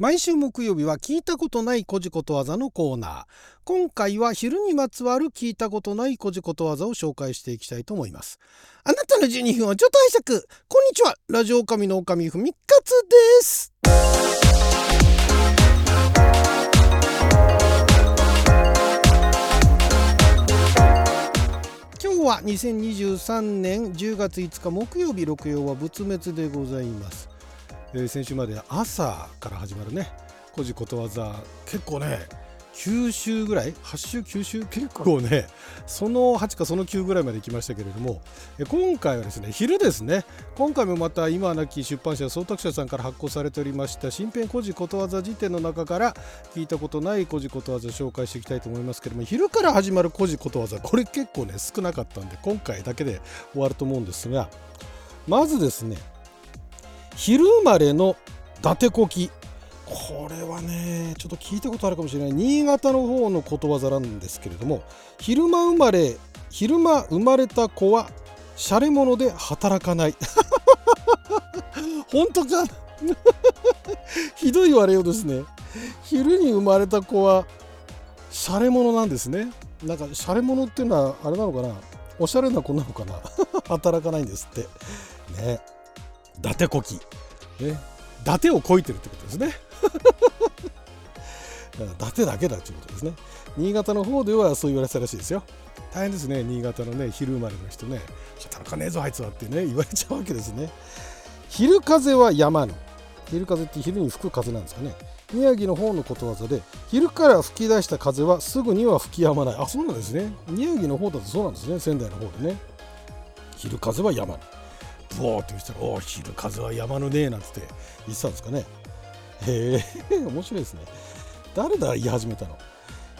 毎週木曜日は聞いたことないこじことわざのコーナー。今回は昼にまつわる聞いたことないこじことわざを紹介していきたいと思います。あなたの12分をちょっと拝借。こんにちは。ラジオ神の神ふみかつです。今日は2023年10月5日木曜日六曜は仏滅でございます。えー、先週まで朝から始まるね「古事ことわざ」結構ね9週ぐらい8週9週結構ねその8かその9ぐらいまで行きましたけれども今回はですね昼ですね今回もまた今亡き出版社総託社さんから発行されておりました新編古事ことわざ辞典の中から聞いたことない古事ことわざ紹介していきたいと思いますけれども昼から始まる古事ことわざこれ結構ね少なかったんで今回だけで終わると思うんですがまずですね昼生まれの伊達こきこれはねちょっと聞いたことあるかもしれない。新潟の方のことわざなんですけれども昼間生まれ昼間生まれた子はシャレ者で働かない。本当か？ひどい言われようですね。昼に生まれた子はシャレ者なんですね。なんかシャレ者っていうのはあれなのかな？おしゃれな子なのかな？働かないんですって。ね。伊達こき、ね、伊達をこいてるってことですね。伊達だけだっていうことですね。新潟の方ではそう言われてたらしいですよ。大変ですね。新潟のね昼生まれの人ね。働かねえぞあいつはってね言われちゃうわけですね。昼風は山ぬ昼風って昼に吹く風なんですかね。宮城の方のことわざで昼から吹き出した風はすぐには吹き止まない。あそうなんですね。宮城の方だとそうなんですね。仙台の方でね。昼風は山ぬブワーって言ったら「おお昼風は山のねえ」なんつって言ってたんですかね。へえ 面白いですね。誰だ言い始めたの。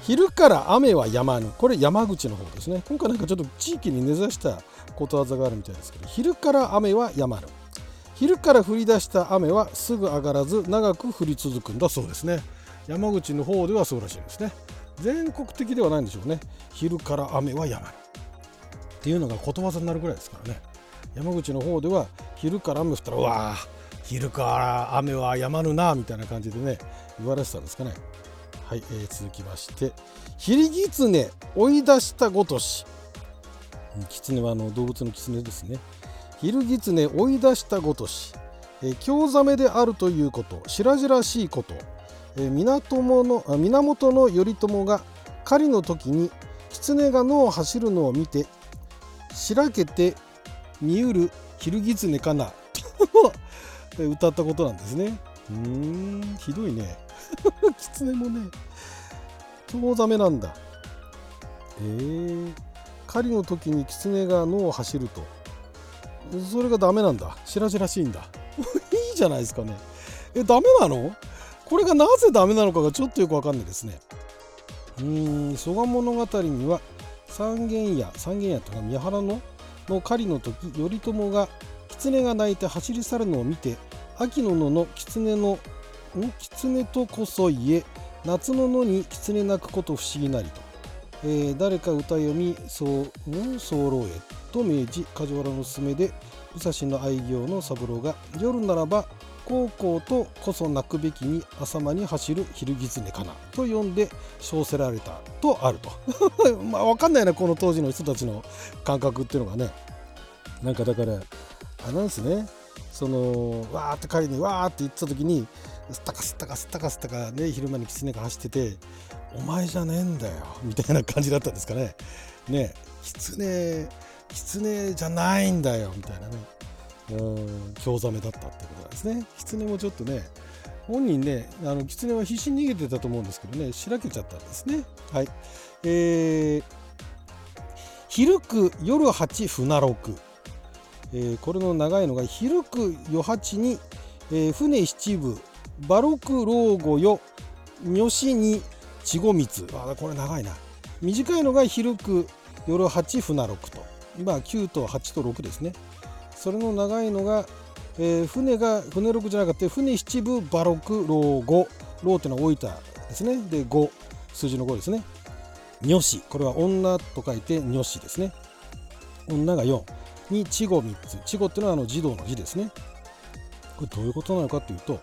昼から雨は止まぬこれ山口の方ですね。今回なんかちょっと地域に根ざしたことわざがあるみたいですけど昼から雨は止まぬ昼から降り出した雨はすぐ上がらず長く降り続くんだそうですね。山口の方ではそうらしいですね。全国的ではないんでしょうね。昼から雨は止まるっていうのがことわざになるぐらいですからね。山口の方では昼から雨降ったらうわ昼から雨は止まぬなみたいな感じでね言われてたんですかね。はい、えー、続きまして「ヒリギツネ追い出したごとし」キツネはあの動物のキツネですね「ヒルギツネ追い出したごとし」えー、京ザメであるということ白々しいこと、えー、源の源頼朝が狩りの時に狐が野を走るのを見てしらけて見うる昼狐かなと 歌ったことなんですね。うん、ひどいね。狐もね、遠ざめなんだ。えー、狩りの時に狐が野を走ると。それがダメなんだ。白々しいんだ。いいじゃないですかね。え、ダメなの？これがなぜダメなのかがちょっとよくわかんないですね。うーん、蘇我物語には三軒屋、三軒屋とか宮原のの狩りの時頼朝が狐が鳴いて走り去るのを見て秋の野の狐の狐とこそ言え夏の野に狐鳴くこと不思議なりと、えー、誰か歌読みそううん候へと命じ梶原の勧めで武蔵の愛行の三郎が夜ならば高校とこそ泣くべきに朝間に走る昼狐かなと呼んで称せられたとあると。まあ分かんないなこの当時の人たちの感覚っていうのがね。なんかだからあれなんですね。そのわーって帰りにわーって言ってた時にすったかすったかすったかすったかね昼間に狐が走っててお前じゃねえんだよみたいな感じだったんですかねね狐狐じゃないんだよみたいなねうん興ざめだったってことなんですね。狐もちょっとね本人ねあの狐は必死に逃げてたと思うんですけどねしらけちゃったんですね。はい。えー、昼く夜8船六、えー、これの長いのが昼く夜八に、えー、船七部。馬六老後よ。女子に稚語蜜あこれ長いな。短いのが昼く夜8船六と。今9と8と6ですね。それの長いのが、えー、船が船六じゃなくて船七部馬六老五。老っていうのは大分ですね。で5数字の5ですね。女子。これは女と書いて女子ですね。女が4に稚語3つ。稚語っていうのはあの児童の字ですね。これどういうことなのかっていうと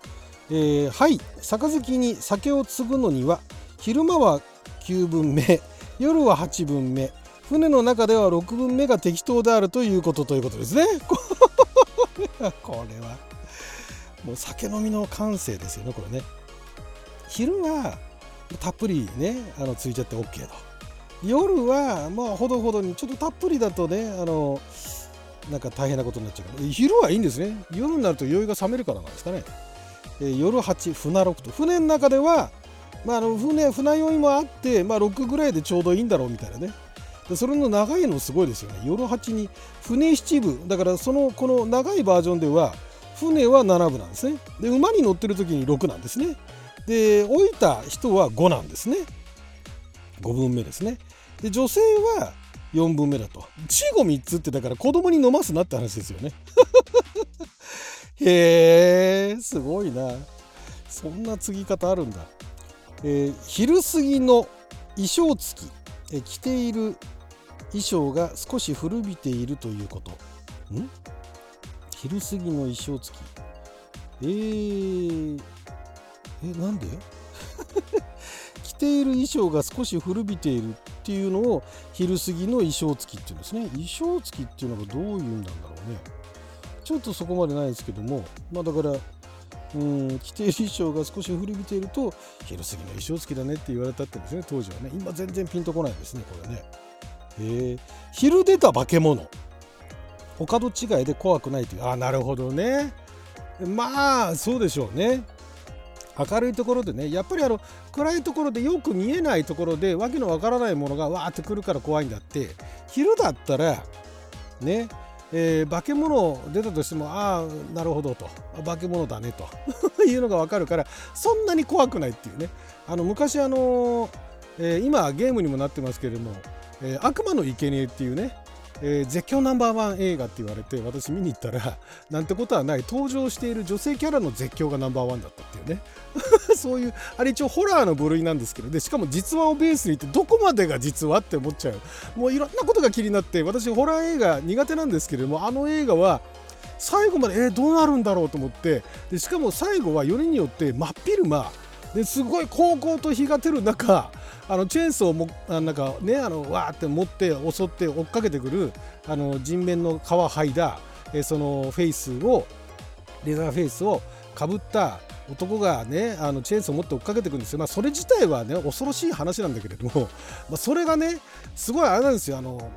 えー、はい。杯に酒を継ぐのには昼間は9分目夜は8分目。船の中では6分目が適当であるということということですね。これはもう酒飲みの感性ですよねこれね。昼はたっぷりねあのついちゃって OK と。夜はまあほどほどにちょっとたっぷりだとねあのなんか大変なことになっちゃうから。昼はいいんですね。夜になると酔いが冷めるからなんですかね、えー、夜8船6と。船の中ではまあ、あの船船酔いもあって、まあ、6ぐらいでちょうどいいんだろうみたいなね。でそれの長いのすごいですよね。夜8に船7部。だからそのこの長いバージョンでは船は7部なんですね。で馬に乗ってる時に6なんですね。で置いた人は5なんですね。5分目ですね。で女性は4分目だと。稚語3つってだから子供に飲ますなって話ですよね。へえすごいな。そんな継ぎ方あるんだ、えー、昼過ぎの衣装付き、えー、着ている衣装が少し古びているということ。ん？昼過ぎの衣装付き。えー、えなんで？着ている衣装が少し古びているっていうのを昼過ぎの衣装付きっていうんですね。衣装付きっていうのがどういうんなんだろうね。ちょっとそこまでないですけども。まあだからうん着ている衣装が少し古びていると昼過ぎの衣装付きだねって言われたってですね当時はね。今全然ピンとこないですねこれね。え昼出た化け物。お門違いで怖くないという。ああなるほどね。まあそうでしょうね。明るいところでね。やっぱりあの暗いところでよく見えないところでわけのわからないものがわーってくるから怖いんだって。昼だったらねえー、化け物出たとしてもああなるほどと。化け物だねと。いうのが分かるからそんなに怖くないっていうね。あの昔あのー、えー、今ゲームにもなってますけれども「え悪魔の生贄っていうねえー、絶叫ナンバーワン映画って言われて私見に行ったら なんてことはない。登場している女性キャラの絶叫がナンバーワンだったっていうね。そういうあれ一応ホラーの部類なんですけどでしかも実話をベースにってどこまでが実話って思っちゃう。もういろんなことが気になって私ホラー映画苦手なんですけれどもあの映画は最後までえー、どうなるんだろうと思ってでしかも最後はよりによって真っ昼間ですごい高々と日が照る中あのチェーンソーもなんかねあのわーって持って襲って追っかけてくるあの人面の皮剥いだえそのフェイスをレザーフェイスをかぶった男がねあのチェーンソーを持って追っかけてくるんですよ、まあ、それ自体はね恐ろしい話なんだけれども、まあ、それがねすごいあれなんですよ。あの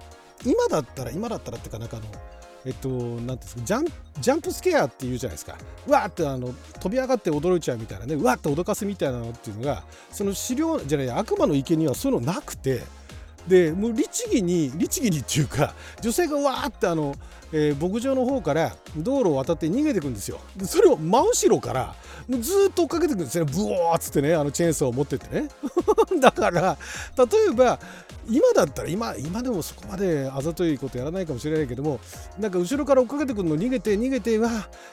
今だったら今だったらっていうかなんかあのえっと、なんですかジャンジャンプスケアっていうじゃないですか。わーってあの飛び上がって驚いちゃうみたいなねわーって脅かすみたいなのっていうのがその資料じゃない悪魔の池にはそういうのなくてでもう律儀に律儀にっていうか女性がわーってあの、えー、牧場の方から道路を渡って逃げてくんですよ。それを真後ろからもうずっと追っかけてくるんですね。ブオーっつってねあのチェーンソーを持ってってね。だから例えば今だったら今今でもそこまであざといことやらないかもしれないけどもなんか後ろから追っかけてくるの逃げて逃げてわ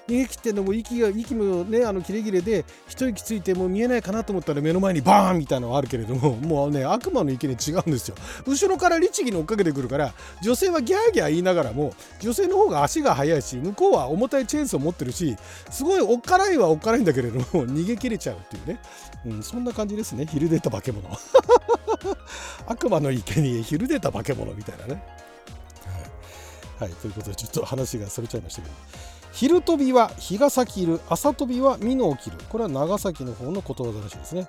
逃げ切ってんのも息が息もねあのキレキレで一息ついてもう見えないかなと思ったら目の前にバーンみたいなのがあるけれども もうね悪魔の池に違うんですよ。後ろから律儀に追っかけてくるから女性はギャーギャー言いながらも女性の方が足が速いし向こうは重たいチェーンソーを持ってるしすごいおっかないはおっかないんだけどれども逃げ切れちゃうっていうね、うん、そんな感じですね。昼出た化け物。悪魔の池に昼出た化け物みたいなね。はい、ということでちょっと話がそれちゃいましたけど。昼飛びは日が咲きる。朝飛びは美濃を切る。これは長崎の方のことわざらしいですね。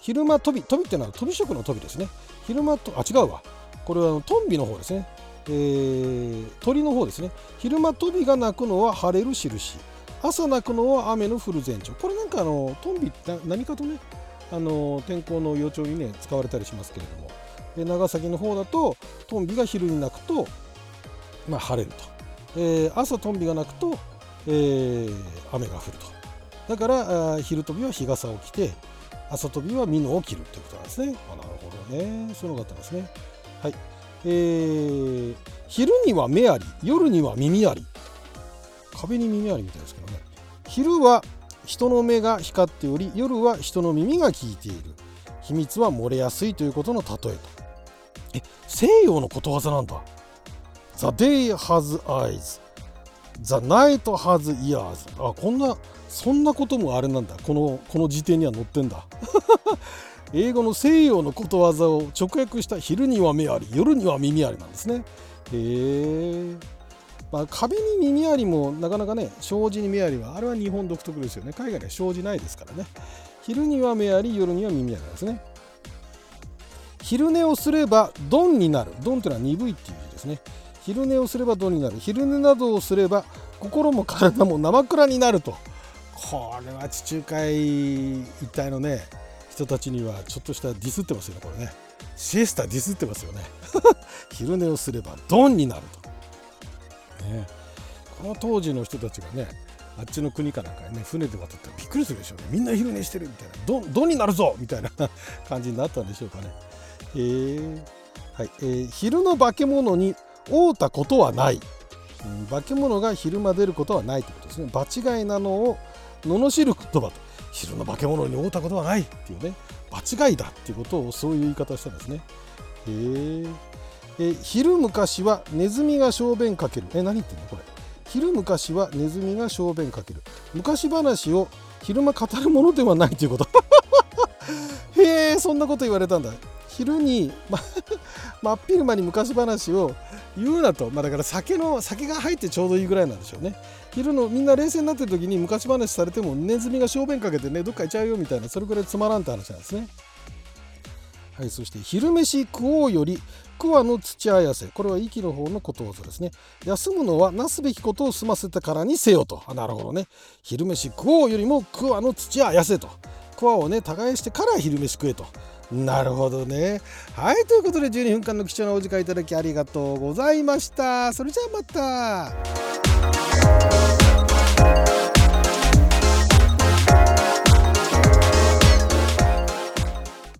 昼間飛び。飛びってのは飛び職の飛びですね。昼間とあ違うわ。これはトンビの方ですね。えー、鳥の方ですね。昼間飛びが鳴くのは晴れる印。朝鳴くのは雨の降る前兆。これなんかあのトンビ何かとねあの天候の予兆にね使われたりしますけれども。で長崎の方だとトンビが昼に鳴くと、まあ、晴れると、えー、朝トンビが鳴くと、えー、雨が降ると。だから昼飛びは日傘を着て朝飛びは美濃を切るということなんですね。あなるほどね。そういうのがあったんですね。はい。えー、昼には目あり夜には耳あり。壁に耳ありみたいですけどね。昼は人の目が光っており夜は人の耳が聞いている。秘密は漏れやすいということの例えと。え西洋のことわざなんだ。The day has eyes. The night has ears. あこんなそんなこともあれなんだ。このこの辞典には載ってんだ。英語の西洋のことわざを直訳した昼には目あり夜には耳ありなんですね。へえまあ、壁に耳ありもなかなかね障子に目ありはあれは日本独特ですよね。海外では障子ないですからね。昼には目あり夜には耳ありですね。昼寝をすればドンになる。ドンというのは鈍いっていう字ですね。昼寝をすればドンになる。昼寝などをすれば心も体も生暗になると。これは地中海一帯のね人たちにはちょっとしたディスってますよねこれね。シエスタディスってますよね。昼寝をすればドンになると、ね、この当時の人たちがねあっちの国かなんかね船で渡ったらびっくりするでしょうね。みんな昼寝してるみたいな。ドンになるぞみたいな 感じになったんでしょうかね。えー。はい。えー、昼の化け物に会うたことはない、うん、化け物が昼間出ることはないということですね。場違いなのを罵る言葉と。昼の化け物に会うたことはないっていうね。場違いだっていうことをそういう言い方をしたんですね。へええ昼昔はネズミが小便かける。え何言ってんのこれ。昼昔はネズミが小便かける。昔話を昼間語るものではないということ。へえそんなこと言われたんだ。昼に、ま、真っ昼間に昔話を言うなと、まあ、だから酒の酒が入ってちょうどいいぐらいなんでしょうね。昼のみんな冷静になってる時に昔話されてもネズミが小便かけてねどっか行っちゃうよみたいなそれぐらいつまらんって話なんですね。はいそして昼飯食おうより桑の土あやせこれは息の方のことわざですね休むのはなすべきことを済ませたからにせよとあなるほどね昼飯食おうよりも桑の土あやせと桑をね耕してから昼飯食えとなるほどね。はい、ということで12分間の貴重なお時間いただきありがとうございました。それじゃあまた。